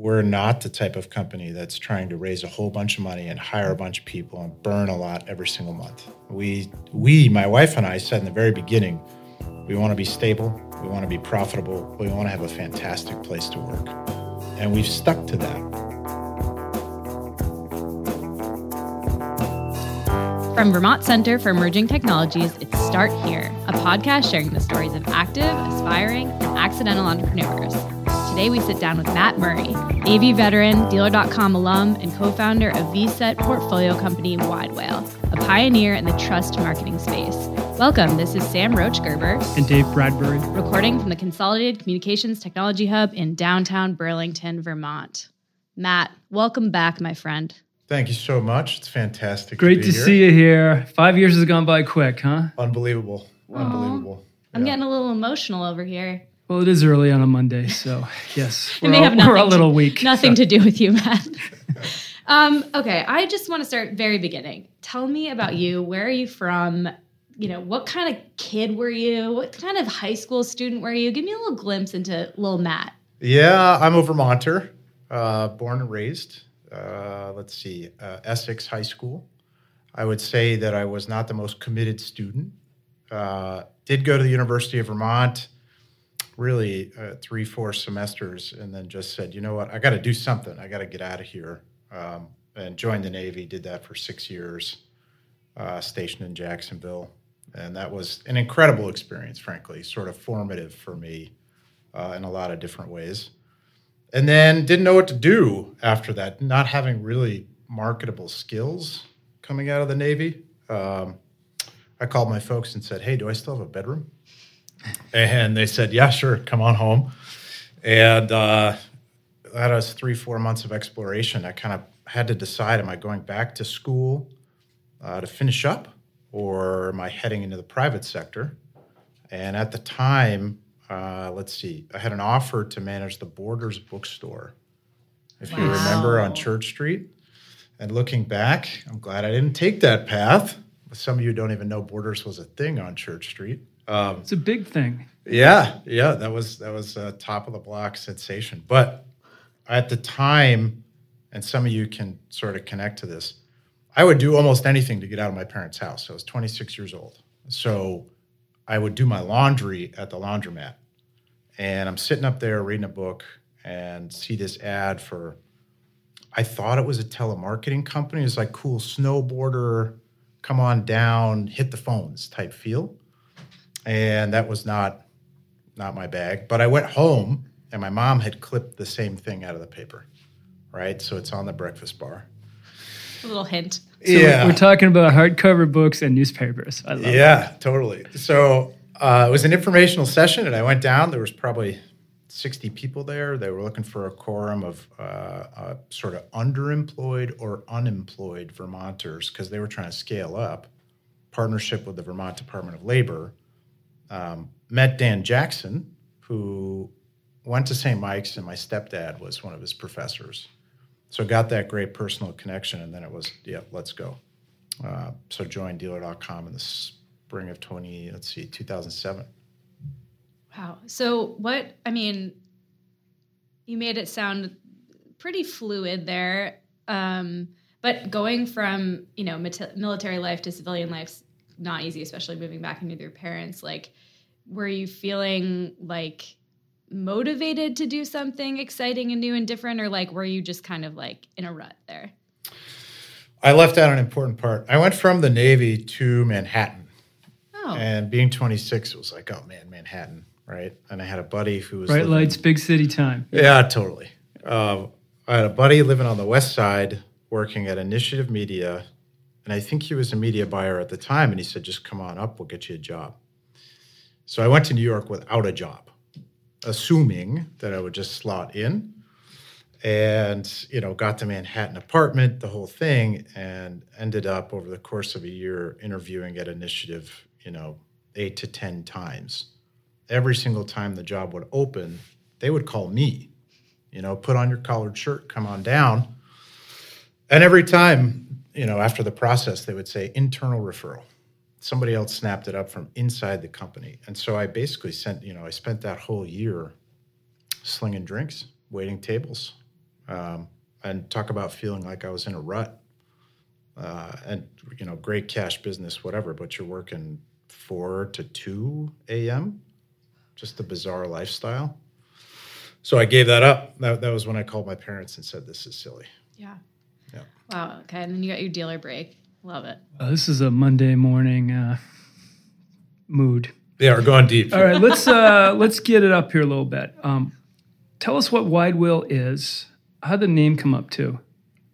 we're not the type of company that's trying to raise a whole bunch of money and hire a bunch of people and burn a lot every single month. We, we, my wife and I said in the very beginning, we want to be stable, we want to be profitable, we want to have a fantastic place to work. And we've stuck to that. From Vermont Center for Emerging Technologies, it's Start Here, a podcast sharing the stories of active, aspiring, and accidental entrepreneurs. Today we sit down with Matt Murray, AV veteran, Dealer.com alum, and co founder of VCET portfolio company Widewail, a pioneer in the trust marketing space. Welcome, this is Sam Roach Gerber and Dave Bradbury, recording from the Consolidated Communications Technology Hub in downtown Burlington, Vermont. Matt, welcome back, my friend. Thank you so much. It's fantastic. Great to, to see you here. Five years has gone by quick, huh? Unbelievable. Aww. Unbelievable. I'm getting a little emotional over here. Well, it is early on a Monday, so yes, we're, all, we're a little to, weak. Nothing so. to do with you, Matt. um, okay, I just want to start very beginning. Tell me about you. Where are you from? You know, what kind of kid were you? What kind of high school student were you? Give me a little glimpse into little Matt. Yeah, I'm a Vermonter, uh, born and raised. Uh, let's see, uh, Essex High School. I would say that I was not the most committed student. Uh, did go to the University of Vermont really uh, three, four semesters, and then just said, you know what, I got to do something. I got to get out of here. Um, and joined the Navy. Did that for six years, uh, stationed in Jacksonville, and that was an incredible experience. Frankly, sort of formative for me uh, in a lot of different ways. And then didn't know what to do after that, not having really marketable skills coming out of the Navy. Um, I called my folks and said, "Hey, do I still have a bedroom?" And they said, yeah, sure, come on home. And uh, that was three, four months of exploration. I kind of had to decide am I going back to school uh, to finish up or am I heading into the private sector? And at the time, uh, let's see, I had an offer to manage the Borders bookstore, if wow. you remember, on Church Street. And looking back, I'm glad I didn't take that path. Some of you don't even know Borders was a thing on Church Street. Um, it's a big thing. Yeah, yeah, that was that was a top of the block sensation. But at the time, and some of you can sort of connect to this, I would do almost anything to get out of my parents' house. I was 26 years old, so I would do my laundry at the laundromat, and I'm sitting up there reading a book and see this ad for. I thought it was a telemarketing company. It's like cool snowboarder, come on down, hit the phones type feel and that was not not my bag. But I went home, and my mom had clipped the same thing out of the paper, right? So it's on the breakfast bar. A little hint. So yeah, we're talking about hardcover books and newspapers. I love yeah, that. totally. So uh, it was an informational session, and I went down. There was probably 60 people there. They were looking for a quorum of uh, uh, sort of underemployed or unemployed Vermonters because they were trying to scale up. Partnership with the Vermont Department of Labor um, met Dan Jackson, who went to St. Mike's, and my stepdad was one of his professors. So got that great personal connection, and then it was, yeah, let's go. Uh, so joined Dealer.com in the spring of 20, let's see, 2007. Wow. So what, I mean, you made it sound pretty fluid there. Um, but going from, you know, military life to civilian life not easy, especially moving back into your parents. Like, were you feeling like motivated to do something exciting and new and different, or like were you just kind of like in a rut there? I left out an important part. I went from the Navy to Manhattan. Oh. And being 26, it was like, oh man, Manhattan, right? And I had a buddy who was bright living, lights, big city time. Yeah, totally. Uh, I had a buddy living on the west side, working at Initiative Media, and I think he was a media buyer at the time. And he said, just come on up, we'll get you a job. So I went to New York without a job, assuming that I would just slot in. And, you know, got the Manhattan apartment, the whole thing, and ended up over the course of a year interviewing at Initiative, you know, eight to 10 times. Every single time the job would open, they would call me, you know, put on your collared shirt, come on down. And every time you know, after the process, they would say internal referral. Somebody else snapped it up from inside the company. And so I basically sent, you know, I spent that whole year slinging drinks, waiting tables, um, and talk about feeling like I was in a rut. Uh, and you know, great cash business, whatever. But you're working four to two a.m. Just a bizarre lifestyle. So I gave that up. That, that was when I called my parents and said, "This is silly." Yeah. Yeah. Wow. Okay. And then you got your dealer break. Love it. Uh, this is a Monday morning uh, mood. Yeah, we're going deep. All right, let's uh, let's get it up here a little bit. Um, tell us what Widewail is. How did the name come up too?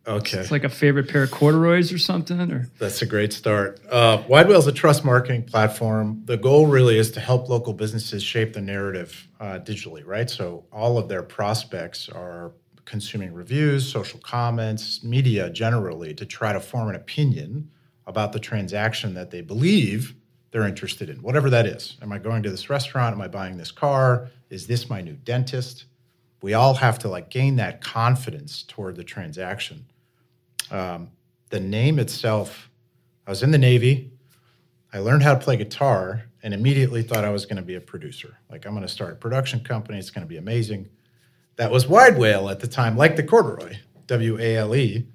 Okay, it's like a favorite pair of corduroys or something, or that's a great start. Uh, Widewail is a trust marketing platform. The goal really is to help local businesses shape the narrative uh, digitally, right? So all of their prospects are consuming reviews, social comments, media generally to try to form an opinion about the transaction that they believe they're interested in, whatever that is. Am I going to this restaurant? Am I buying this car? Is this my new dentist? We all have to like gain that confidence toward the transaction. Um, the name itself, I was in the Navy. I learned how to play guitar and immediately thought I was going to be a producer. Like, I'm going to start a production company. It's going to be amazing. That was Wide Whale at the time, like the corduroy, W A L E.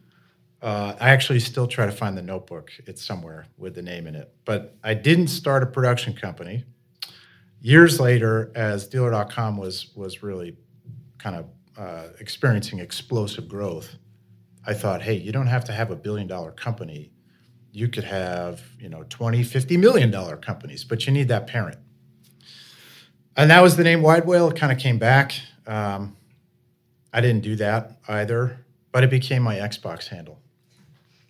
Uh, I actually still try to find the notebook. It's somewhere with the name in it. But I didn't start a production company. Years later, as Dealer.com was was really kind of uh, experiencing explosive growth, I thought, hey, you don't have to have a billion dollar company. You could have, you know, 20, 50 million dollar companies, but you need that parent. And that was the name Wide Whale. It kind of came back. Um, I didn't do that either, but it became my Xbox handle.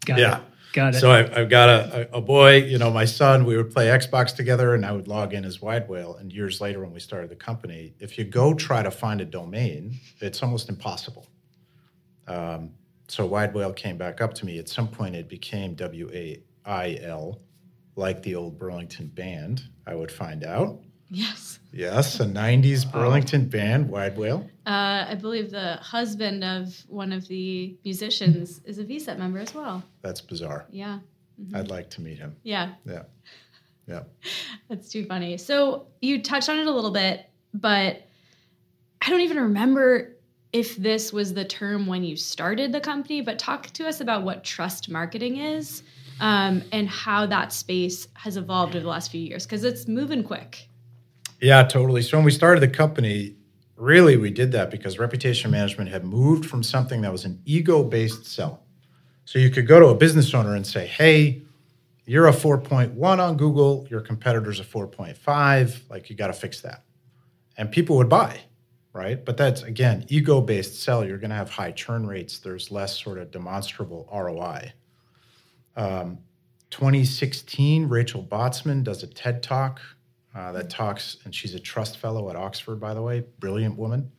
Got yeah. It. Got it. So I've, I've got a, a, boy, you know, my son, we would play Xbox together and I would log in as Wide Whale. And years later, when we started the company, if you go try to find a domain, it's almost impossible. Um, so Wide Whale came back up to me. At some point, it became W A I L, like the old Burlington band, I would find out. Yes. Yes, a 90s Burlington band, Wide Whale. Uh, I believe the husband of one of the musicians is a VCET member as well. That's bizarre. Yeah. Mm-hmm. I'd like to meet him. Yeah. Yeah. Yeah. That's too funny. So you touched on it a little bit, but I don't even remember if this was the term when you started the company, but talk to us about what trust marketing is um, and how that space has evolved over the last few years because it's moving quick. Yeah, totally. So when we started the company, really we did that because reputation management had moved from something that was an ego based sell. So you could go to a business owner and say, hey, you're a 4.1 on Google, your competitor's a 4.5, like you got to fix that. And people would buy, right? But that's again, ego based sell. You're going to have high churn rates, there's less sort of demonstrable ROI. Um, 2016, Rachel Botsman does a TED talk uh, that talks, and she's a trust fellow at Oxford, by the way, brilliant woman.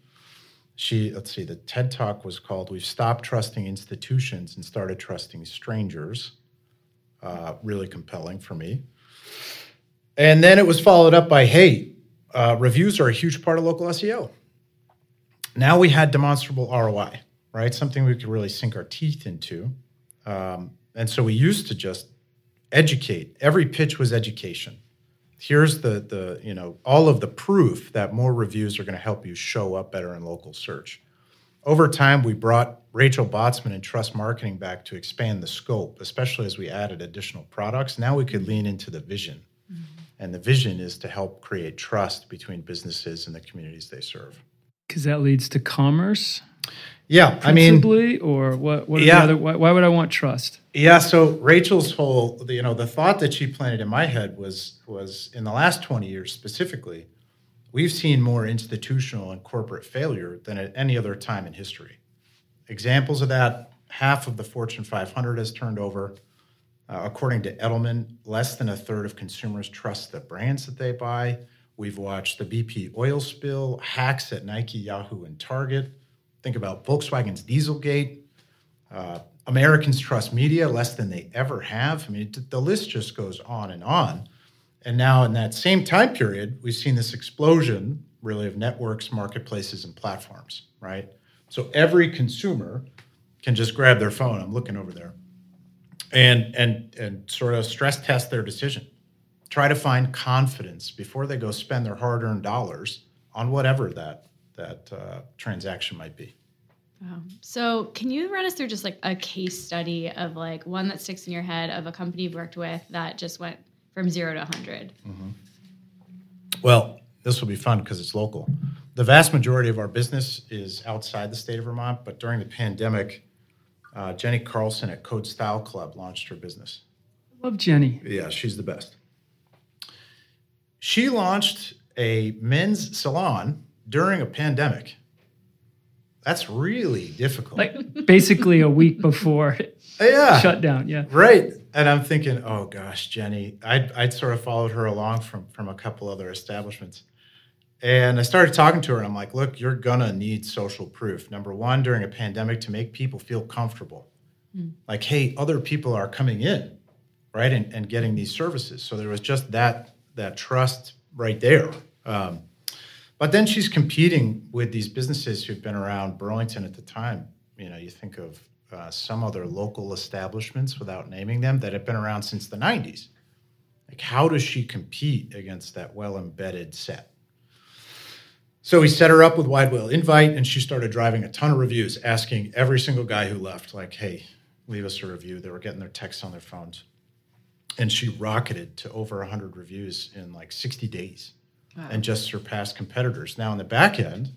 She, let's see, the TED talk was called We've Stopped Trusting Institutions and Started Trusting Strangers. Uh, really compelling for me. And then it was followed up by Hey, uh, reviews are a huge part of local SEO. Now we had demonstrable ROI, right? Something we could really sink our teeth into. Um, and so we used to just educate. Every pitch was education here's the the you know all of the proof that more reviews are going to help you show up better in local search. Over time we brought rachel botsman and trust marketing back to expand the scope especially as we added additional products. Now we could lean into the vision. Mm-hmm. and the vision is to help create trust between businesses and the communities they serve. Because that leads to commerce yeah, I mean, or what? What yeah. Other, why, why, would I want trust? Yeah, so Rachel's whole, you know, the thought that she planted in my head was was in the last twenty years specifically, we've seen more institutional and corporate failure than at any other time in history. Examples of that: half of the Fortune 500 has turned over. Uh, according to Edelman, less than a third of consumers trust the brands that they buy. We've watched the BP oil spill, hacks at Nike, Yahoo, and Target Think about Volkswagen's Dieselgate. Uh, Americans trust media less than they ever have. I mean, the list just goes on and on. And now, in that same time period, we've seen this explosion really of networks, marketplaces, and platforms, right? So every consumer can just grab their phone. I'm looking over there, and and and sort of stress test their decision. Try to find confidence before they go spend their hard-earned dollars on whatever that that uh, transaction might be. Wow. So, can you run us through just like a case study of like one that sticks in your head of a company you've worked with that just went from zero to 100? Well, this will be fun because it's local. The vast majority of our business is outside the state of Vermont, but during the pandemic, uh, Jenny Carlson at Code Style Club launched her business. I love Jenny. Yeah, she's the best. She launched a men's salon during a pandemic. That's really difficult. Like basically a week before yeah. shutdown. Yeah. Right. And I'm thinking, oh gosh, Jenny, I'd, I'd sort of followed her along from, from a couple other establishments. And I started talking to her, and I'm like, look, you're gonna need social proof. Number one, during a pandemic, to make people feel comfortable. Like, hey, other people are coming in, right, and, and getting these services. So there was just that that trust right there. Um, but then she's competing with these businesses who've been around Burlington at the time. You know, you think of uh, some other local establishments without naming them that have been around since the 90s. Like, how does she compete against that well embedded set? So we set her up with Widewail Invite, and she started driving a ton of reviews, asking every single guy who left, like, hey, leave us a review. They were getting their texts on their phones. And she rocketed to over 100 reviews in like 60 days and just surpassed competitors. Now, in the back end,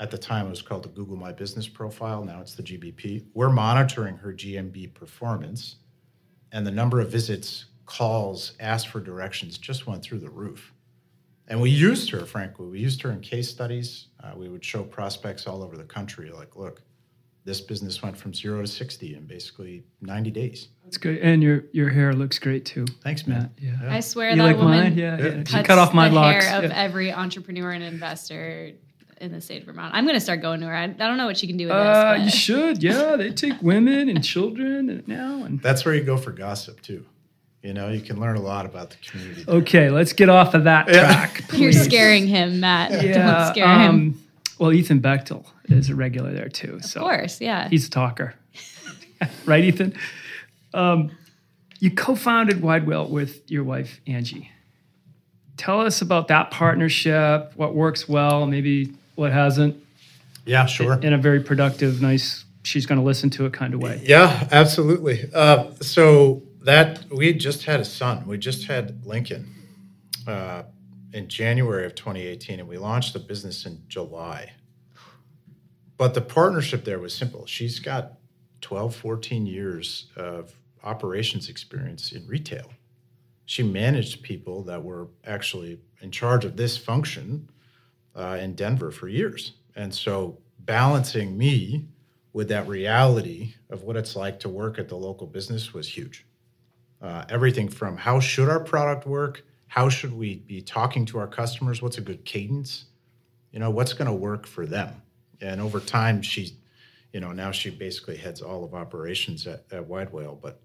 at the time it was called the Google My Business Profile, now it's the GBP. We're monitoring her GMB performance, and the number of visits, calls, asked for directions just went through the roof. And we used her, frankly. We used her in case studies. Uh, we would show prospects all over the country, like, look, this business went from zero to 60 in basically 90 days. That's good. And your your hair looks great too. Thanks, man. Matt. Yeah. I swear You that like woman mine? Yeah. Yeah. yeah. She cuts cut off my the locks. hair of Yeah. every entrepreneur and investor in the state of Vermont. I'm going to start going to her. I, I don't know what she can do with Uh, this. you should, yeah. They take women and children now and That's where you go for gossip, too. You know, you can learn a lot about the community. there. okay. Let's get off of that Yeah. track. You're scaring him, Matt. Don't Yeah. scare him. Well, Ethan Bechtel is a regular there too. Of So course, yeah. he's a talker, right, Ethan? Um, you co-founded Widewail with your wife Angie. Tell us about that partnership. What works well, maybe what hasn't, Yeah, sure. in a very productive, nice. She's going to listen to it kind of way. Yeah, absolutely. Uh, so that we just had a son. We just had Lincoln uh, in January of 2018, and we launched the business in July. But the partnership there was simple. She's got 12, 14 years of operations experience in retail. She managed people that were actually in charge of this function uh, in Denver for years. And so balancing me with that reality of what it's like to work at the local business was huge. Uh, everything from how should our product work, how should we be talking to our customers, what's a good cadence, you know, what's going to work for them. And over time, she, you know, now she basically heads all of operations at, at Widewail, but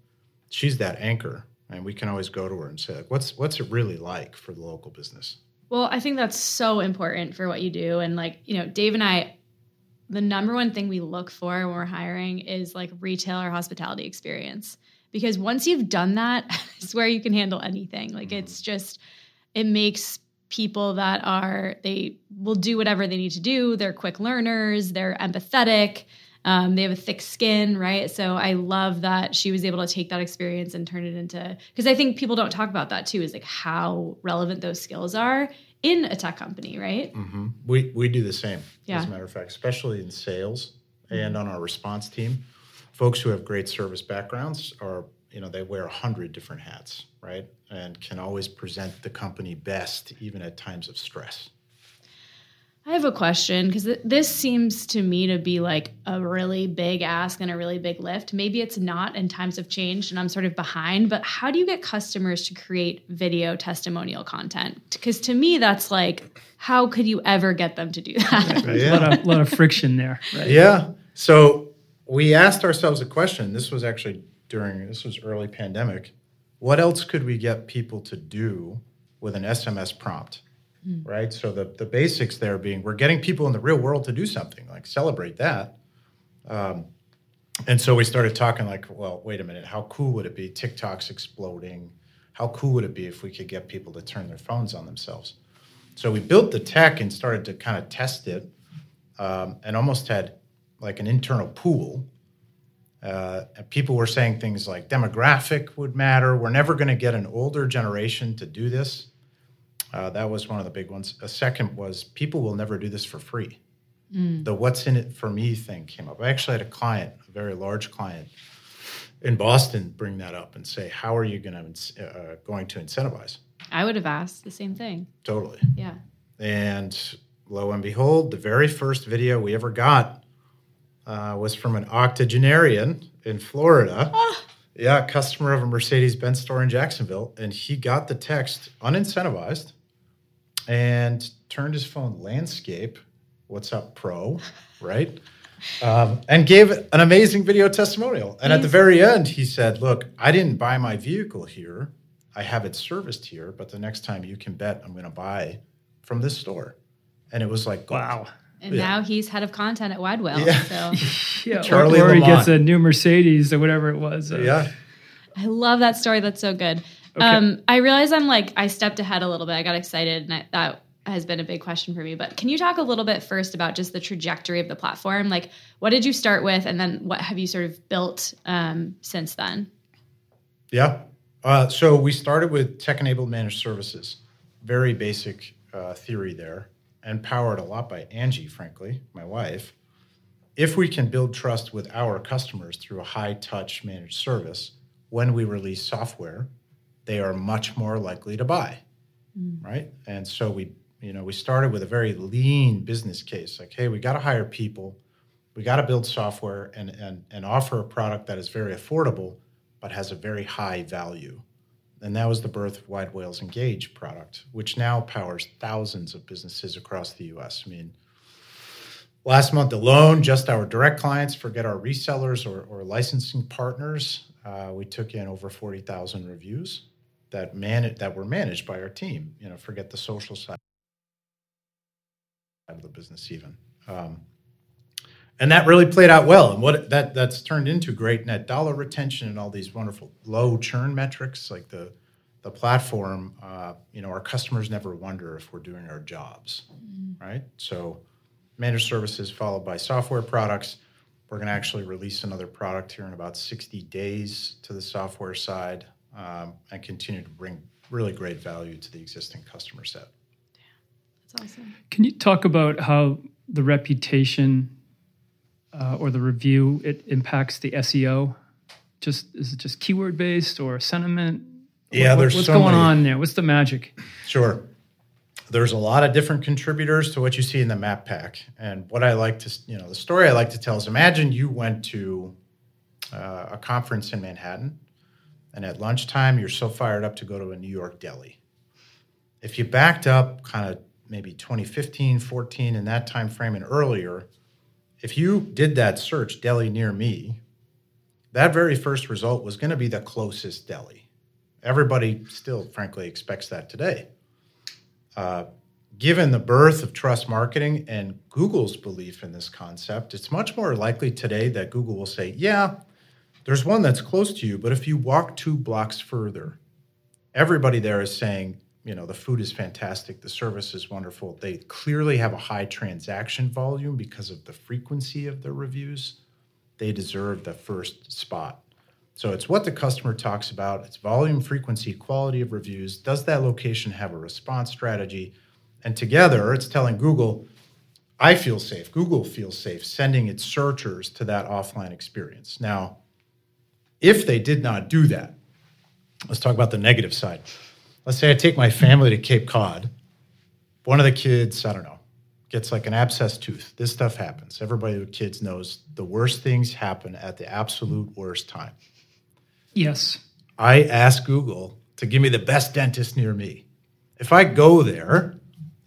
she's that anchor, and we can always go to her and say, like, what's what's it really like for the local business? Well, I think that's so important for what you do. And like, you know, Dave and I, the number one thing we look for when we're hiring is like retail or hospitality experience. Because once you've done that, I swear you can handle anything. Like it's just, it makes people that are, they will do whatever they need to do. They're quick learners, they're empathetic. Um, they have a thick skin, right? So I love that she was able to take that experience and turn it into because I think people don't talk about that too, is like how relevant those skills are in a tech company, right? Mm-hmm. We we do the same, Yeah. as a matter of fact, especially in sales and on our response team. Folks who have great service backgrounds are, you know, they wear a hundred different hats, right, and can always present the company best, even at times of stress. I have a question because th- this seems to me to be like a really big ask and a really big lift. Maybe it's not, and times have changed, and I'm sort of behind. But how do you get customers to create video testimonial content? Because to me, that's like, how could you ever get them to do that? A lot of, lot of friction there. Right? Yeah. So we asked ourselves a question. This was actually during this was early pandemic. What else could we get people to do with an SMS prompt? Right. So the the basics there being we're getting people in the real world to do something like celebrate that. Um, and so we started talking like, well, wait a minute, how cool would it be? TikTok's exploding. How cool would it be if we could get people to turn their phones on themselves? So we built the tech and started to kind of test it, um, and almost had like an internal pool. Uh, people were saying things like demographic would matter. We're never going to get an older generation to do this. Uh, that was one of the big ones. A second was people will never do this for free. The what's in it for me thing came up. I actually had a client, a very large client in Boston, bring that up and say, "How are you going to uh, going to incentivize?" I would have asked the same thing. Totally. Yeah. And lo and behold, the very first video we ever got uh, was from an octogenarian in Florida. Yeah, customer of a Mercedes Benz store in Jacksonville. And he got the text unincentivized and turned his phone landscape. What's up, pro? Right? Um, and gave an amazing video testimonial. And at the very end, he said, Look, I didn't buy my vehicle here. I have it serviced here, but the next time you can bet I'm going to buy from this store. And it was like. Wow. And Yeah. now he's head of content at Widewail. Yeah. So Yeah, Charlie or, or he gets a new Mercedes or whatever it was. uh, Yeah. I love that story. That's so good. Okay. Um, I realize I'm like I stepped ahead a little bit. I got excited, and I, that has been a big question for me. But can you talk a little bit first about just the trajectory of the platform? Like, what did you start with, and then what have you sort of built um, since then? Yeah. Uh, so we started with tech enabled managed services, very basic uh, theory there, and powered a lot by Angie, frankly, my wife. If we can build trust with our customers through a high touch managed service, when we release software, they are much more likely to buy, mm. right? And so we, you know, we started with a very lean business case, like, hey, we got to hire people, we got to build software and, and and offer a product that is very affordable, but has a very high value. And that was the birth of Widewail's Engage product, which now powers thousands of businesses across the US. I mean, last month alone, just our direct clients, forget our resellers or, or licensing partners, uh, we took in over 40,000 reviews that, man- that were managed by our team. You know, forget the social side of the business even. Um, and that really played out well. And what that that's turned into great net dollar retention and all these wonderful low churn metrics. Like the the platform, uh, you know, our customers never wonder if we're doing our jobs, right? So, managed services followed by software products. We're going to actually release another product here in about 60 days to the software side um, and continue to bring really great value to the existing customer set. That's awesome. Can you talk about how the reputation uh, or the review it impacts the SEO? Just is it just keyword based or sentiment? Yeah, What- there's what's so going many- on there. What's the magic? Sure. There's a lot of different contributors to what you see in the map pack. And what I like to, you know, the story I like to tell is imagine you went to uh, a conference in Manhattan and at lunchtime you're so fired up to go to a New York deli. If you backed up kind of maybe 2015, 14 in that time frame and earlier, if you did that search deli near me, that very first result was going to be the closest deli. Everybody still, frankly, expects that today. Uh, given the birth of trust marketing and Google's belief in this concept, it's much more likely today that Google will say, yeah, there's one that's close to you, but if you walk two blocks further, everybody there is saying, you know, the food is fantastic, the service is wonderful. They clearly have a high transaction volume because of the frequency of their reviews. They deserve the first spot. So it's what the customer talks about. It's volume, frequency, quality of reviews. Does that location have a response strategy? And together, it's telling Google, I feel safe. Google feels safe sending its searchers to that offline experience. Now, if they did not do that, let's talk about the negative side. Let's say I take my family to Cape Cod. One of the kids, I don't know, gets like an abscess tooth. This stuff happens. Everybody with kids knows the worst things happen at the absolute worst time. Yes. I ask Google to give me the best dentist near me. If I go there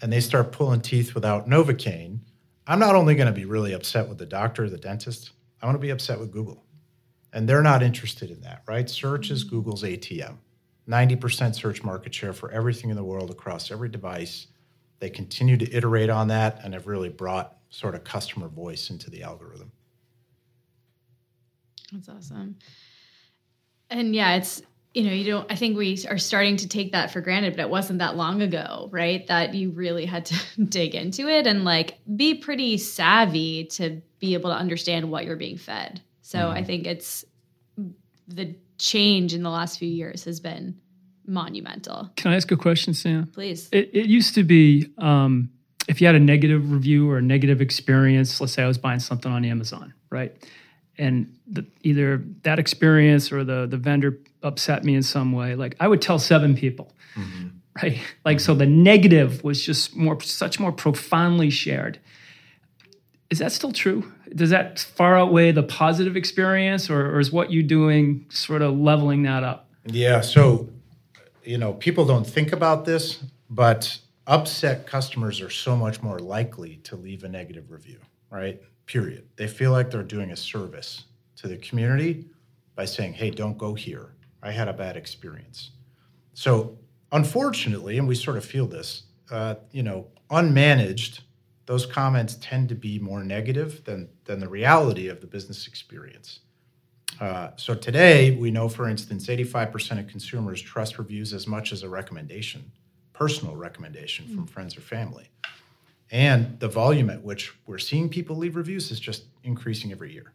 and they start pulling teeth without Novocaine, I'm not only going to be really upset with the doctor or the dentist, I'm going to be upset with Google. And they're not interested in that, right? Search is Google's ATM. 90% search market share for everything in the world across every device. They continue to iterate on that and have really brought sort of customer voice into the algorithm. That's awesome. And yeah, it's you know, you don't I think we are starting to take that for granted, but it wasn't that long ago, right? That you really had to dig into it and like be pretty savvy to be able to understand what you're being fed. So Mm-hmm. I think it's the change in the last few years has been monumental. Can I ask a question, Sam? Please. It, it used to be um, if you had a negative review or a negative experience, let's say I was buying something on Amazon, right? And the, either that experience or the, the vendor upset me in some way, like I would tell seven people, right? Like, so the negative was just more, such more profoundly shared. Is that still true? Does that far outweigh the positive experience, or, or is what you're doing sort of leveling that up? Yeah. So, you know, people don't think about this, but upset customers are so much more likely to leave a negative review, right? Period. They feel like they're doing a service to the community by saying, hey, don't go here. I had a bad experience. So, unfortunately, and we sort of feel this, uh, you know, unmanaged, those comments tend to be more negative than, than the reality of the business experience. Uh, so today, we know, for instance, 85% of consumers trust reviews as much as a recommendation, personal recommendation from friends or family. And the volume at which we're seeing people leave reviews is just increasing every year,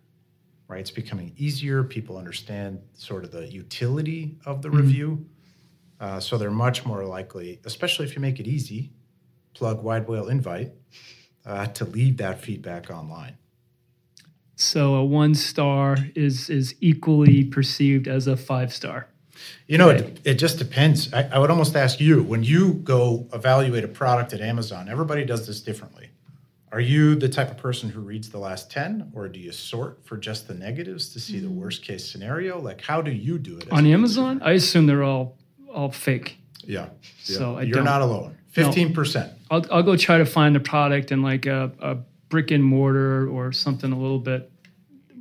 right? It's becoming easier. People understand sort of the utility of the review. Uh, so they're much more likely, especially if you make it easy, plug Widewail Invite, uh, to leave that feedback online. So a one star is is equally perceived as a five star. You know, it, it just depends. I, I would almost ask you when you go evaluate a product at Amazon, everybody does this differently. Are you the type of person who reads the last 10, or do you sort for just the negatives to see the worst case scenario? Like, how do you do it? On Amazon, I assume they're all all fake. Yeah. yeah. So I You're don't- not alone. No. 15%. I'll I'll go try to find the product in like a, a brick and mortar or something a little bit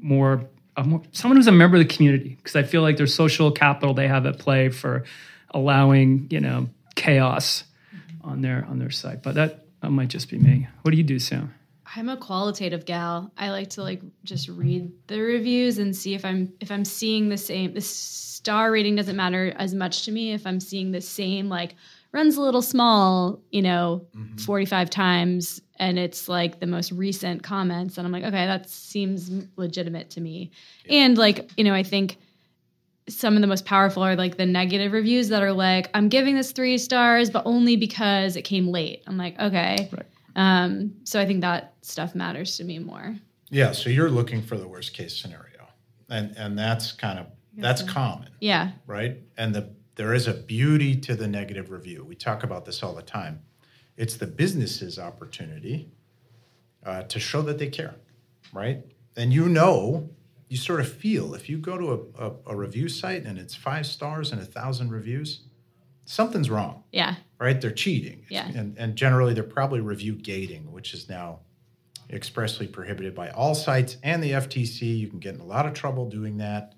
more, a more someone who's a member of the community because I feel like there's social capital they have at play for allowing you know chaos on their on their site. But that that might just be me. What do you do, Sam? I'm a qualitative gal. I like to like just read the reviews and see if I'm if I'm seeing the same. The star rating doesn't matter as much to me if I'm seeing the same like runs a little small, you know, 45 times and it's like the most recent comments and I'm like, okay, that seems legitimate to me. And like, you know, I think some of the most powerful are like the negative reviews that are like, I'm giving this three stars, but only because it came late. I'm like, okay. Right. Um, so I think that stuff matters to me more. Yeah. So you're looking for the worst case scenario. And, and that's kind of, that's common. Yeah. right? And the there is a beauty to the negative review. We talk about this all the time. It's the business's opportunity uh, to show that they care, right? And you know, you sort of feel if you go to a, a, a review site and it's five stars and a thousand reviews, something's wrong, Yeah. right? They're cheating. Yeah. And, and generally, they're probably review gating, which is now expressly prohibited by all sites and the FTC. You can get in a lot of trouble doing that.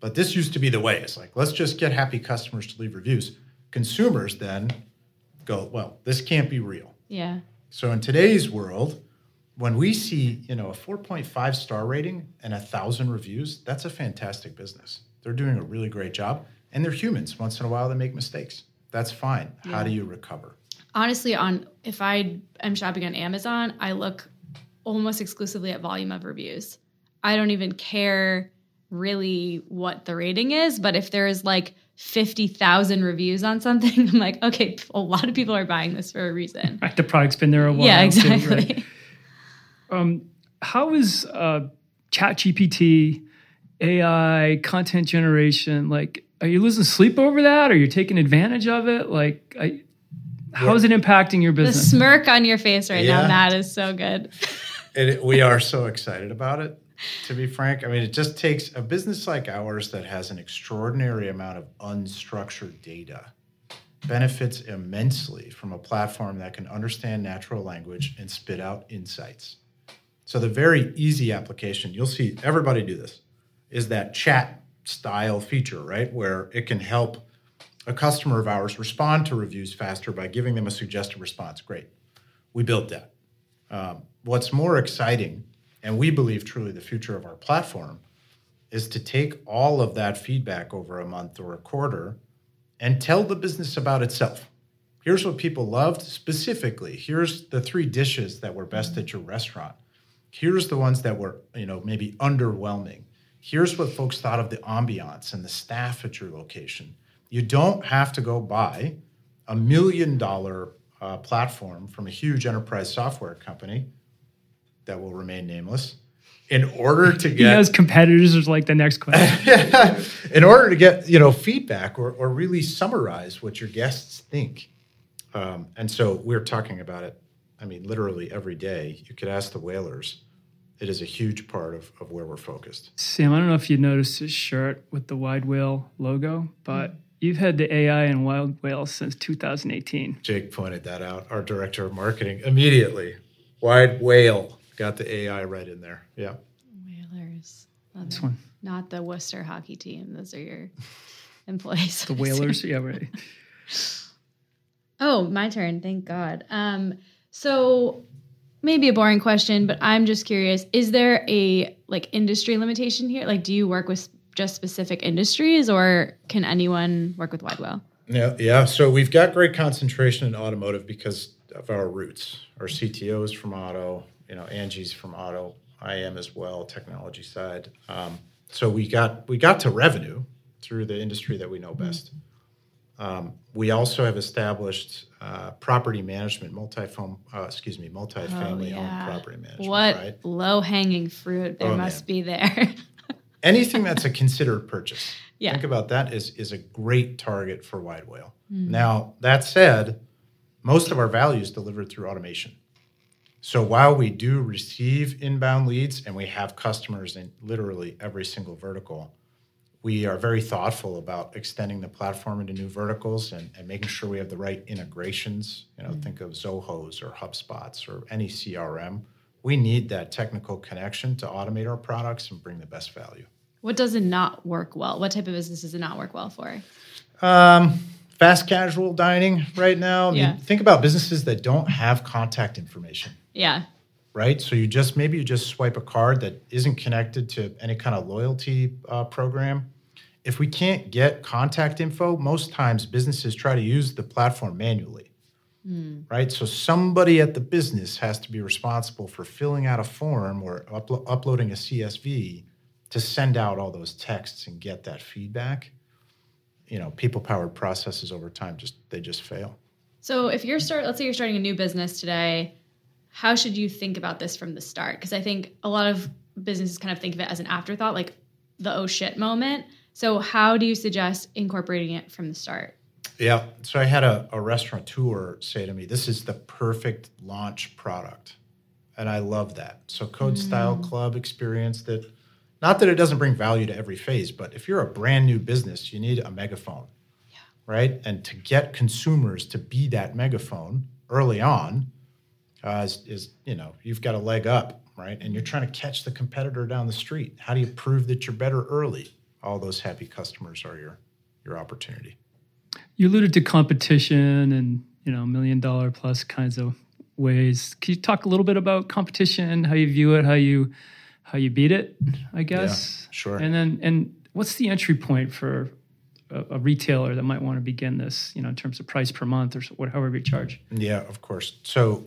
But this used to be the way. It's like, let's just get happy customers to leave reviews. Consumers then go, well, this can't be real. Yeah. So in today's world, when we see, you know, a 4.5 star rating and a thousand reviews, that's a fantastic business. They're doing a really great job. And they're humans. Once in a while they make mistakes. That's fine. How do you recover? Honestly, on if I am shopping on Amazon, I look almost exclusively at volume of reviews. I don't even care really what the rating is, but if there is like 50,000 reviews on something, I'm like, okay, a lot of people are buying this for a reason. Right, the product's been there a while. yeah, too, right? exactly. Um, how is uh, ChatGPT, AI, content generation? Like, are you losing sleep over that? Are you taking advantage of it? Like, I, how is it impacting your The business? smirk on your face right Yeah. now, Matt, is so good. it, we are so excited about it to be frank i mean it just takes a business like ours that has an extraordinary amount of unstructured data benefits immensely from a platform that can understand natural language and spit out insights. So the very easy application you'll see everybody do this is that chat style feature right? Where it can help a customer of ours respond to reviews faster by giving them a suggested response. Great. We built that. Um, what's more exciting, and we believe truly the future of our platform, is to take all of that feedback over a month or a quarter and tell the business about itself. Here's what people loved specifically. Here's the three dishes that were best at your restaurant. Here's the ones that were, you know, maybe underwhelming. Here's what folks thought of the ambiance and the staff at your location. You don't have to go buy a million dollar uh, platform from a huge enterprise software company that will remain nameless. In order to get has competitors is like the next question. in order to get you know feedback or, or really summarize what your guests think um, and so we're talking about it i mean literally every day you could ask the whalers it is a huge part of, of where we're focused. Sam, I don't know if you noticed his shirt with the Widewail logo, but you've had the AI and Wild Whale since 2018. jake pointed that out. Our director of marketing immediately. Widewail got the ai right in there yeah Whalers. This one, Not the Worcester hockey team. Those are your employees. the Whalers. yeah, right. Oh, my turn. Thank God. Um, so maybe a boring question, but I'm just curious: is there a like industry limitation here? Like, do you work with just specific industries, or can anyone work with Widewail? Yeah, yeah. So we've got great concentration in automotive because of our roots. Our CTO is from auto. You know, Angie's from auto. I am as well, technology side. Um, so we got we got to revenue through the industry that we know best. Um, we also have established uh, property management, multi-phone, uh, excuse me, multi-family owned property management. What Right? low hanging fruit there Oh, must man. be there. anything that's a considered purchase. Yeah. Think about that is is a great target for Widewail. Now, that said, most of our value is delivered through automation. So while we do receive inbound leads and we have customers in literally every single vertical, we are very thoughtful about extending the platform into new verticals and, and making sure we have the right integrations. You know, think of Zohos or HubSpots or any CRM. We need that technical connection to automate our products and bring the best value. what does it not work well? What type of business does it not work well for? Um, fast casual dining right now. I mean, Yeah. think about businesses that don't have contact information, Yeah. right? So you just maybe you just swipe a card that isn't connected to any kind of loyalty uh, program. If we can't get contact info, most times businesses try to use the platform manually. Right, so somebody at the business has to be responsible for filling out a form or uplo- uploading a CSV to send out all those texts and get that feedback you know people powered processes over time just they just fail So if you're start, let's say you're starting a new business today, how should you think about this from the start? Because I think a lot of businesses kind of think of it as an afterthought, like the oh shit moment. So how do you suggest incorporating it from the start? yeah so i had a, a restaurateur say to me this is the perfect launch product and i love that so code mm. style club experienced it not that it doesn't bring value to every phase but if you're a brand new business you need a megaphone right and to get consumers to be that megaphone early on uh, is, is you know you've got a leg up right and you're trying to catch the competitor down the street how do you prove that you're better early all those happy customers are your your opportunity You alluded to competition and you know million dollar plus kinds of ways. Can you talk a little bit about competition, how you view it, how you how you beat it? I guess. sure. And then and what's the entry point for a, a retailer that might want to begin this? You know, in terms of price per month or whatever you charge. Yeah, of course. So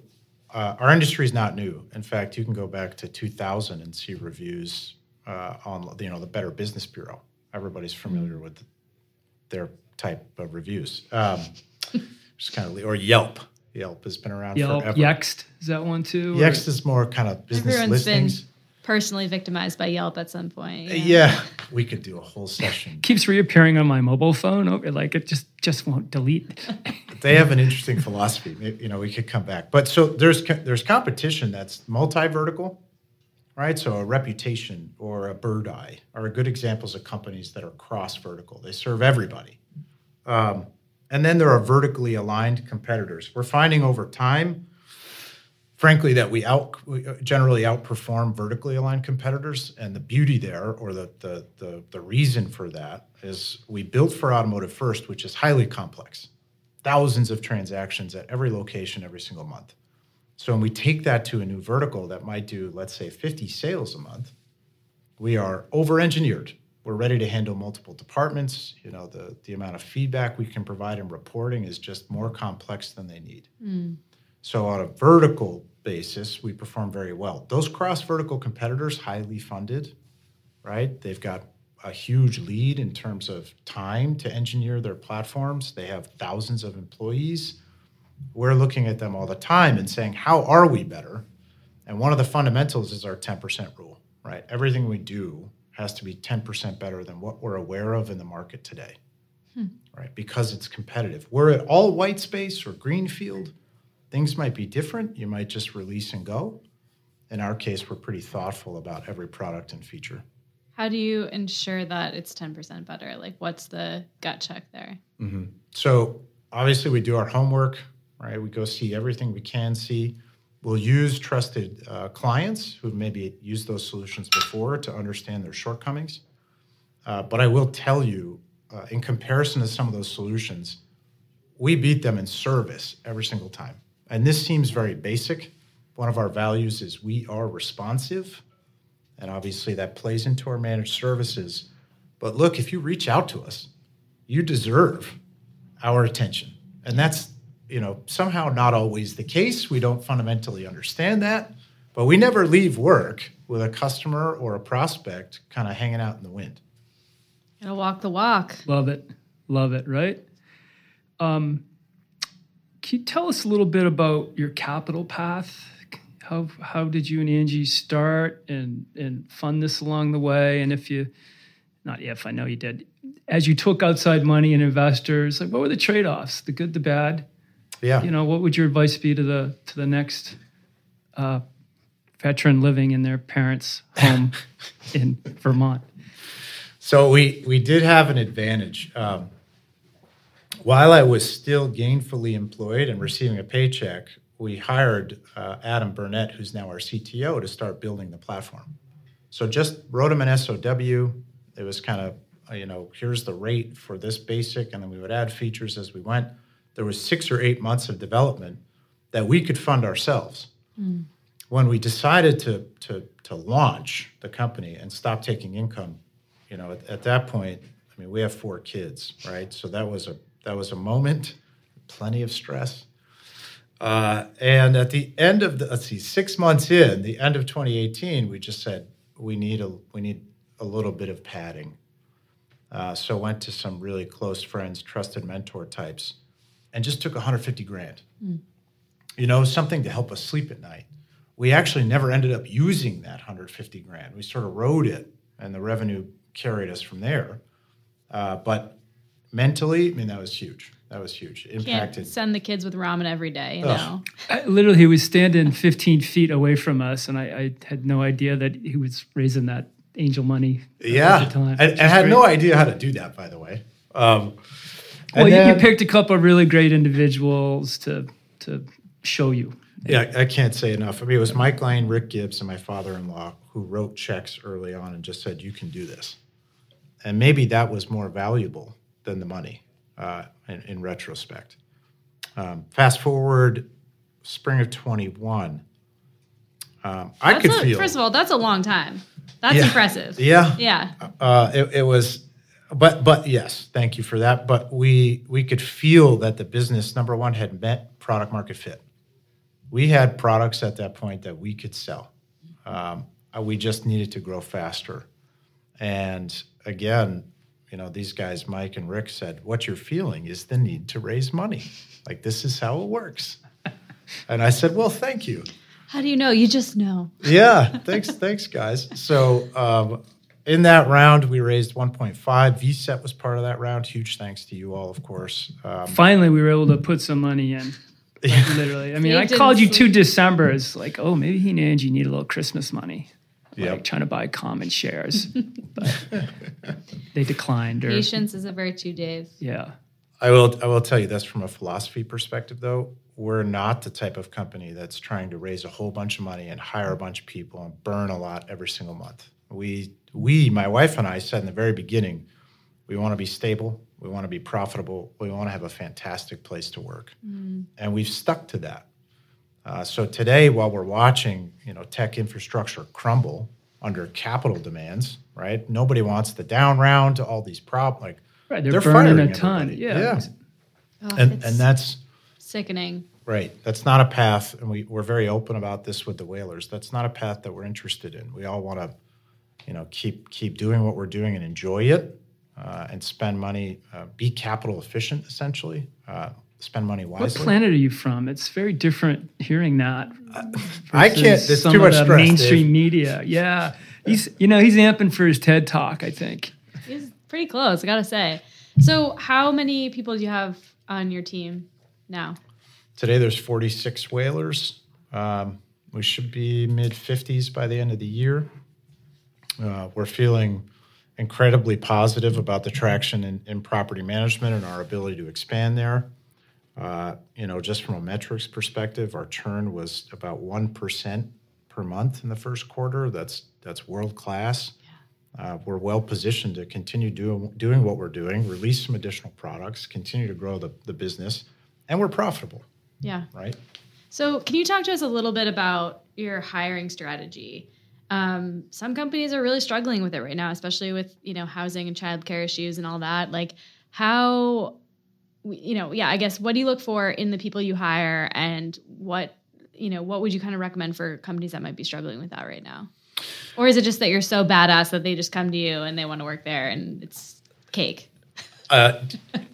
uh, our industry is not new. In fact, you can go back to 2000 and see reviews uh, on you know the Better Business Bureau. Everybody's familiar with their type of reviews. Um, just kind of or Yelp. Yelp has been around Yelp, forever. Yext, is that one too? or- Yext is more kind of business Everyone's been listings. Personally victimized by Yelp at some point. yeah, we could do a whole session. keeps reappearing on my mobile phone. Over like it just just won't delete. they have an interesting philosophy. Maybe, you know, we could come back. But so there's there's competition that's multi-vertical, right? So a reputation or a Birdeye are good examples of companies that are cross-vertical. They serve everybody. Um, and then there are vertically aligned competitors. We're finding over time, frankly, that we out we uh, generally outperform vertically aligned competitors. And the beauty there, or the the the, the reason for that, is we built for automotive first, which is highly complex thousands of transactions at every location every single month. So when we take that to a new vertical that might do, let's say, 50 sales a month, we are over engineered. We're ready to handle multiple departments. You know, the, the amount of feedback we can provide in reporting is just more complex than they need. Mm. So on a vertical basis, we perform very well. Those cross vertical competitors, highly funded, right? They've got a huge lead in terms of time to engineer their platforms. They have thousands of employees. We're looking at them all the time and saying, how are we better? And one of the fundamentals is our 10% rule, right? Everything we do has to be 10% better than what we're aware of in the market today, hmm. right? Because it's competitive. We're at all white space or greenfield. Things might be different. You might just release and go. In our case, we're pretty thoughtful about every product and feature. How do you ensure that it's 10% better? Like, what's the gut check there? Mm-hmm. So, obviously, we do our homework, right? We go see everything we can see. We'll use trusted uh, clients who maybe used those solutions before to understand their shortcomings. Uh, but I will tell you, uh, in comparison to some of those solutions, we beat them in service every single time. And this seems very basic. One of our values is we are responsive. And obviously that plays into our managed services. But look, if you reach out to us, you deserve our attention. And that's, you know, somehow not always the case. We don't fundamentally understand that, but we never leave work with a customer or a prospect kind of hanging out in the wind. Gotta walk the walk. Love it. Love it, right? Um, can you tell us a little bit about your capital path? How how did you and Angie start and and fund this along the way? And if you, not if I know you did, as you took outside money and investors, like what were the trade offs, the good, the bad? Yeah. You know, what would your advice be to the to the next uh, veteran living in their parents' home in Vermont? So we we did have an advantage. Um, while I was still gainfully employed and receiving a paycheck, we hired uh, Adam Burnett, who's now our CTO, to start building the platform. So just wrote him an SOW. It was kind of, uh, you know, here's the rate for this basic, and then we would add features as we went. There was six or eight months of development that we could fund ourselves. Mm. When we decided to, to, to launch the company and stop taking income, you know, at, at that point, I mean, we have four kids, right? So that was a that was a moment, plenty of stress. Uh, and at the end of the, let's see, six months in, the end of 2018, we just said we need a we need a little bit of padding. Uh, so went to some really close friends, trusted mentor types, and just took 150 grand. Mm. You know, something to help us sleep at night. We actually never ended up using that 150 grand. We sort of rode it, and the revenue carried us from there. Uh, but mentally, I mean, that was huge. That was huge. It impacted. Can't send the kids with ramen every day, you know. I, literally, he was standing 15 feet away from us, and I, I, had no idea that he was raising that angel money. Yeah, time, I, I had great. no idea how to do that, by the way. Um, well, then, you, you picked a couple of really great individuals to to show you. Yeah, I can't say enough. I mean, it was Mike Lane, Rick Gibbs, and my father-in-law who wrote checks early on and just said, "You can do this." And maybe that was more valuable than the money uh, in, in, retrospect. Um, fast forward spring of 21. Um, I that's could a, feel. First of all, that's a long time. That's yeah, impressive. Yeah. Yeah. Uh, it, it, was, but but yes, thank you for that. But we we could feel that the business number one had met product market fit. We had products at that point that we could sell. Um, we just needed to grow faster. And again, you know, these guys, Mike and Rick, said, What you're feeling is the need to raise money. Like, this is how it works. and I said, Well, thank you. How do you know? You just know. yeah. Thanks, thanks, guys. So, um, in that round, we raised 1.5. VCET was part of that round. Huge thanks to you all, of course. Um, Finally, we were able to put some money in. Like, literally. I mean, I called you two Decembers, like, oh, maybe he and Angie need a little Christmas money yep. like trying to buy common shares, but they declined. Or, Patience is a virtue, Dave. Yeah. I will. I will tell you this from a philosophy perspective, though. We're not the type of company that's trying to raise a whole bunch of money and hire a bunch of people and burn a lot every single month. We, we, my wife and I said in the very beginning, we want to be stable, we want to be profitable, we want to have a fantastic place to work, mm. and we've stuck to that. Uh, so today, while we're watching, you know, tech infrastructure crumble under capital demands, right? Nobody wants the down round to all these problems. Like, right, they're, they're burning a ton. Yeah, yeah. Oh, and and that's sickening. Right. That's not a path, and we, we're very open about this with the whalers. That's not a path that we're interested in. We all want to, you know, keep keep doing what we're doing and enjoy it, uh, and spend money, uh, be capital efficient, essentially. Uh, spend money What wisely. planet are you from? It's very different hearing that. I can't. versus There's some too of much the stress. mainstream Dave. media. Yeah, he's you know he's amping for his TED talk. I think. He's pretty close, I gotta say. So, how many people do you have on your team now? Today there's 46 whalers. Um, we should be mid 50s by the end of the year. Uh, we're feeling incredibly positive about the traction in, in property management and our ability to expand there. Uh, you know, just from a metrics perspective, our churn was about one percent per month in the first quarter. That's that's world class. Uh, we're well positioned to continue doing doing what we're doing, release some additional products, continue to grow the, the business, and we're profitable, Yeah. right? So, can you talk to us a little bit about your hiring strategy? Um, some companies are really struggling with it right now, especially with you know housing and childcare issues and all that. Like, how, you know, yeah, I guess what do you look for in the people you hire, and what you know, what would you kind of recommend for companies that might be struggling with that right now? Or is it just that you're so badass that they just come to you and they want to work there and it's cake? Uh,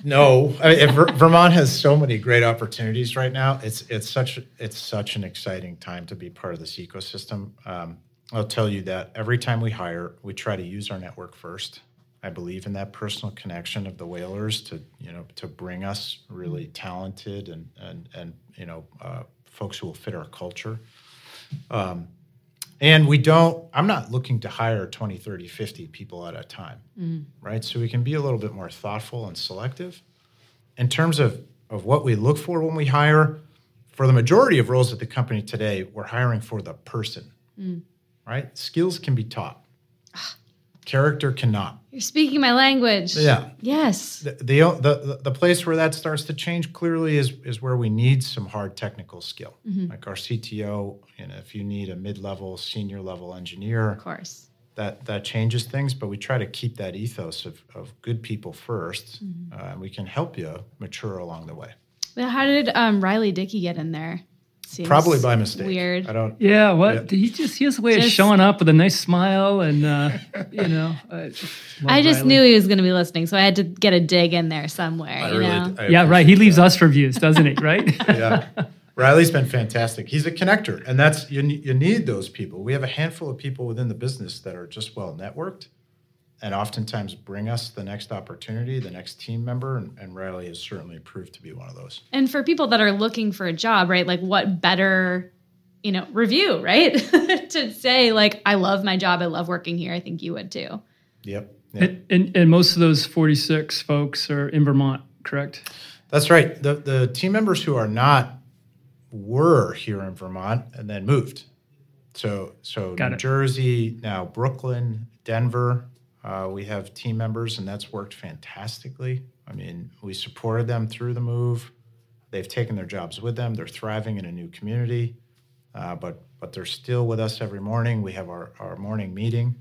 no, I mean, Ver- Vermont has so many great opportunities right now. It's it's such it's such an exciting time to be part of this ecosystem. Um, I'll tell you that every time we hire, we try to use our network first. I believe in that personal connection of the whalers to you know to bring us really talented and and and you know uh, folks who will fit our culture. Um, and we don't, I'm not looking to hire 20, 30, 50 people at a time, right? So we can be a little bit more thoughtful and selective. In terms of, of what we look for when we hire, for the majority of roles at the company today, we're hiring for the person, right? Skills can be taught, character cannot. You're speaking my language. Yeah. Yes. The, the, the, the place where that starts to change clearly is, is where we need some hard technical skill. Like our CTO, and if you need a mid level, senior level engineer, Of course. that that changes things but we try to keep that ethos of, of good people 1st uh, and we can help you mature along the way Well, how did um, Riley Dickey get in there? Seems probably by mistake Weird. i don't Yeah, what Yeah. he just he has a way of showing up with a nice smile and uh, you know. I just, I just Riley. knew he was going to be listening, so I had to get a dig in there somewhere. I you really know? Yeah, right. He appreciate leaves that. us for views, doesn't he? Right? yeah riley's been fantastic he's a connector and that's you, you need those people we have a handful of people within the business that are just well networked and oftentimes bring us the next opportunity the next team member and, and riley has certainly proved to be one of those And for people that are looking for a job, right? Like, what better, you know, review, right? to say like, I love my job, I love working here. I think you would too. yep, yep. and, and and most of those forty six folks are in Vermont, correct? That's right. The the team members who are not were here in Vermont and then moved. So so Got New it. Jersey, now Brooklyn, Denver. Uh, we have team members, and that's worked fantastically. I mean, we supported them through the move. They've taken their jobs with them. They're thriving in a new community, uh, but but they're still with us every morning. We have our, our morning meeting,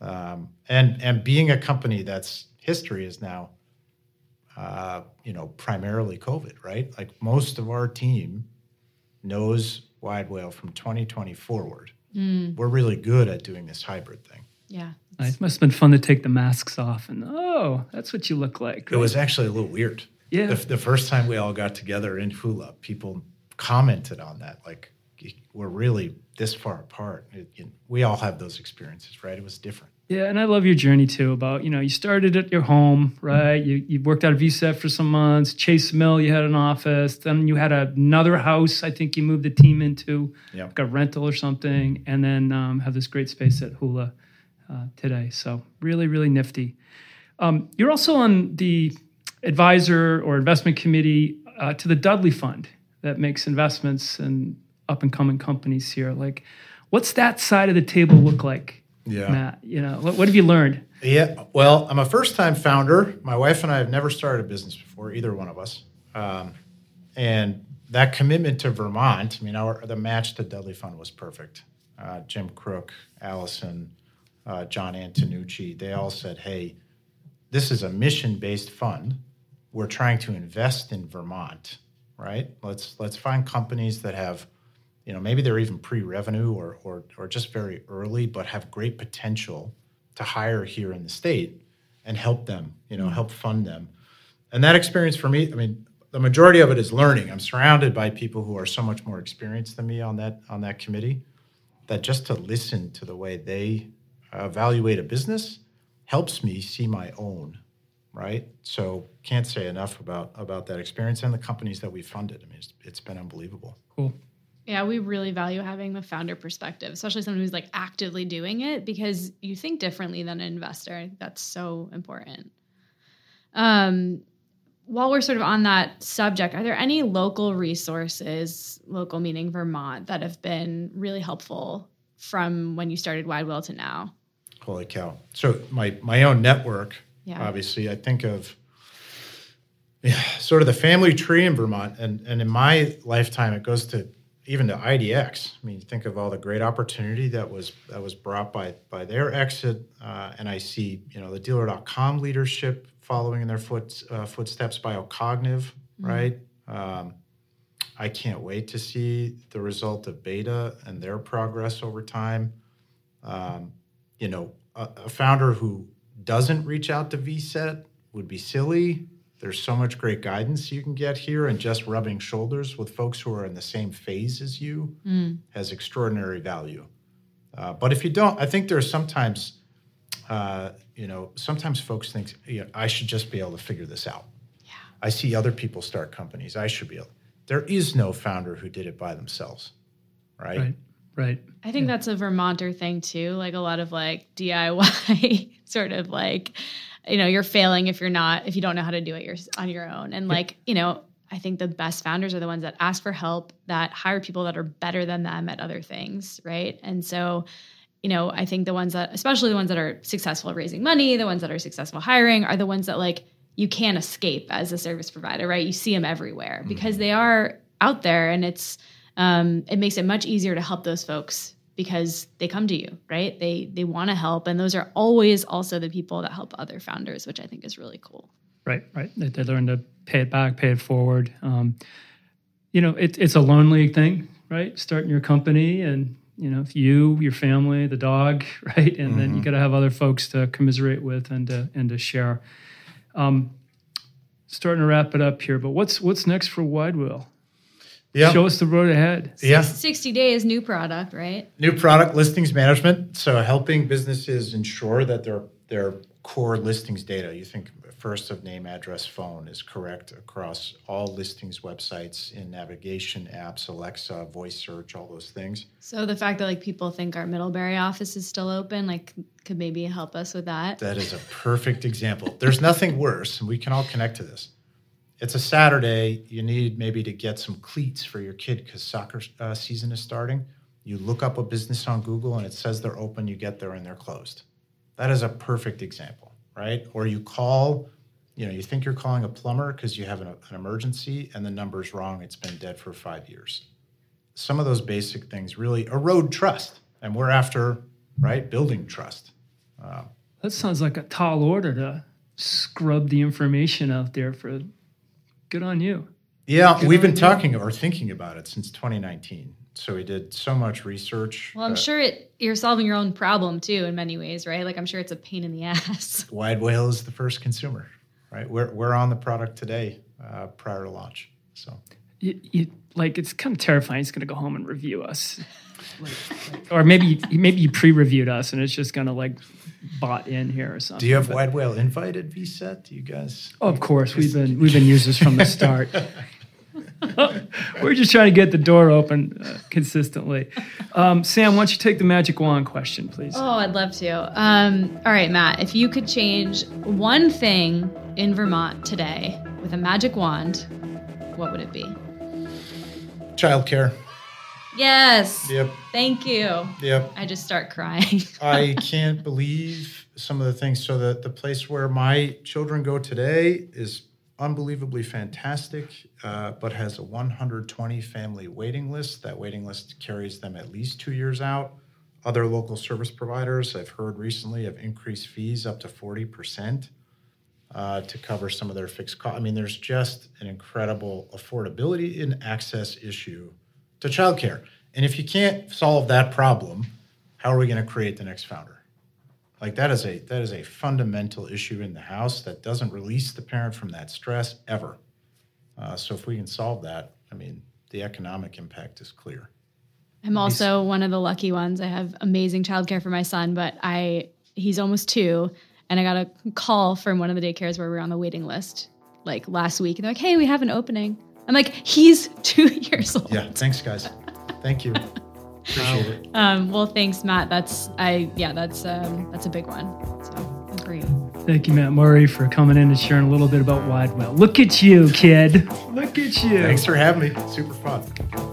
um, and and being a company that's history is now uh, you know, primarily COVID, right? Like most of our team knows Widewail from 2020 forward. We're really good at doing this hybrid thing. Yeah. It must have been fun to take the masks off and oh, that's what you look like. It was actually a little weird. Yeah. The, the first time we all got together in Hula, people commented on that. Like, we're really this far apart. It, it- we all have those experiences, right? It was different. Yeah, and I love your journey too. About you know, you started at your home, right? You you worked out of VCET for some months. Chase Mill, you had an office. Then you had another house. I think you moved the team into Yeah. like a rental or something, and then um, have this great space at Hula uh, today. So really, really nifty. Um, you're also on the advisor or investment committee uh, to the Dudley Fund that makes investments in up and coming companies here. Like, what's that side of the table look like? Yeah. Matt, you know, what, what have you learned? Yeah, well, I'm a first time founder. My wife and I have never started a business before, either one of us. Um, and that commitment to Vermont, I mean, our, the match to Dudley Fund was perfect. Uh, Jim Crook, Allison, uh, John Antonucci, they all said, hey, this is a mission based fund. We're trying to invest in Vermont. right? Let's let's find companies that have, you know, maybe they're even pre-revenue or or or just very early, but have great potential to hire here in the state and help them, you know, help fund them. And that experience for me, I mean, the majority of it is learning. I'm surrounded by people who are so much more experienced than me on that on that committee that just to listen to the way they evaluate a business helps me see my own right so can't say enough about about that experience and the companies that we funded i mean it's, it's been unbelievable Cool. Yeah, we really value having the founder perspective, especially someone who's like actively doing it because you think differently than an investor. That's so important. Um, while we're sort of on that subject, are there any local resources, local meaning Vermont, that have been really helpful from when you started Widewail to now? Holy cow so my my own network Yeah. obviously i think of yeah, sort of the family tree in vermont and and in my lifetime it goes to even to idx i mean think of all the great opportunity that was that was brought by by their exit uh, and i see you know the dealer.com leadership following in their foot, uh, footsteps biocognitive right? Um, i can't wait to see the result of beta and their progress over time. Um, you know, a, a founder who doesn't reach out to VCET would be silly. There's so much great guidance you can get here, and just rubbing shoulders with folks who are in the same phase as you has extraordinary value. Uh, but if you don't, I think there's sometimes, uh, you know, sometimes folks think, you know, I should just be able to figure this out. Yeah. I see other people start companies. I should be able. There is no founder who did it by themselves, right? Right. Right. I think that's a Vermonter thing too. Like a lot of like DIY sort of like, you know, you're failing if you're not if you don't know how to do it your, on your own. And like, you know, I think the best founders are the ones that ask for help, that hire people that are better than them at other things, right? And so, you know, I think the ones that, especially the ones that are successful at raising money, the ones that are successful hiring, are the ones that like you can't escape as a service provider, right? You see them everywhere mm-hmm. because they are out there, and it's um, it makes it much easier to help those folks because they come to you, right? They they want to help, and those are always also the people that help other founders, which I think is really cool. Right, right. They, they learn to pay it back, pay it forward. Um, you know, it, it's a lonely thing, right? Starting your company and, you know, you, your family, the dog, right? And then you got to have other folks to commiserate with and to, and to share. Um, starting to wrap it up here, but what's what's next for Widewail? Yeah. Show us the road ahead. yeah. 60 days, new product, right? New product listings management. So helping businesses ensure that their their core listings data, you think first of name, address, phone is correct across all listings websites in navigation apps, Alexa, voice search, all those things. So the fact that like people think our Middlebury office is still open, like could maybe help us with that. That is a perfect example. There's nothing worse, and we can all connect to this. It's a Saturday. You need maybe to get some cleats for your kid because soccer uh, season is starting. You look up a business on Google and it says they're open. You get there and they're closed. That is a perfect example, right? Or you call, you know, you think you're calling a plumber because you have an, an emergency and the number's wrong. It's been dead for five years. Some of those basic things really erode trust, and we're after, right, building trust. That sounds like a tall order to scrub the information out there for good on you. Yeah, Good we've been idea. talking or thinking about it since 2019. So we did so much research. Well, I'm sure it, you're solving your own problem too in many ways, right? Like I'm sure it's a pain in the ass. Widewail is the first consumer, right? We're, we're on the product today uh, prior to launch. So you, you like it's kind of terrifying. He's going to go home and review us, Like- or maybe maybe you pre-reviewed us and it's just going to like bot in here or something. do you have But- Widewail invited VCET? Do you guys? Oh, of course, we've been we've been users from the start. We're just trying to get the door open uh, consistently. Um, Sam, why don't you take the magic wand question, please? Oh, I'd love to. Um, all right, Matt, if you could change one thing in Vermont today with a magic wand, what would it be? Childcare. Yes. Yep. Thank you. Yep. I just start crying. I can't believe some of the things. So that the place where my children go today is unbelievably fantastic, uh, but has a 120 family waiting list. That waiting list carries them at least two years out. Other local service providers, I've heard recently, have increased fees up to 40%. Uh, to cover some of their fixed costs. I mean, there's just an incredible affordability and access issue to childcare. And if you can't solve that problem, how are we going to create the next founder? Like that is a that is a fundamental issue in the house that doesn't release the parent from that stress ever. Uh, so if we can solve that, I mean, the economic impact is clear. I'm also one of the lucky ones. I have amazing childcare for my son, but I he's almost two, and I got a call from one of the daycares where we were on the waiting list like last week, and they're like, "Hey, we have an opening." I'm like, "He's two years old." Yeah, thanks, guys. Thank you. Appreciate it. Um, well, thanks, Matt. That's I yeah, that's um, that's a big one. So agree. Thank you, Matt Murray, for coming in and sharing a little bit about Widewail. Look at you, kid. Look at you. Thanks for having me. Super fun.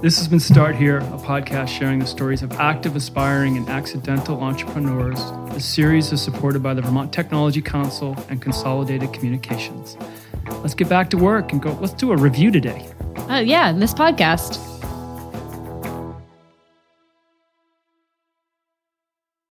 This has been Start Here, a podcast sharing the stories of active, aspiring, and accidental entrepreneurs. The series is supported by the Vermont Technology Council and Consolidated Communications. Let's get back to work and go. Let's do a review today. Uh, yeah, in this podcast.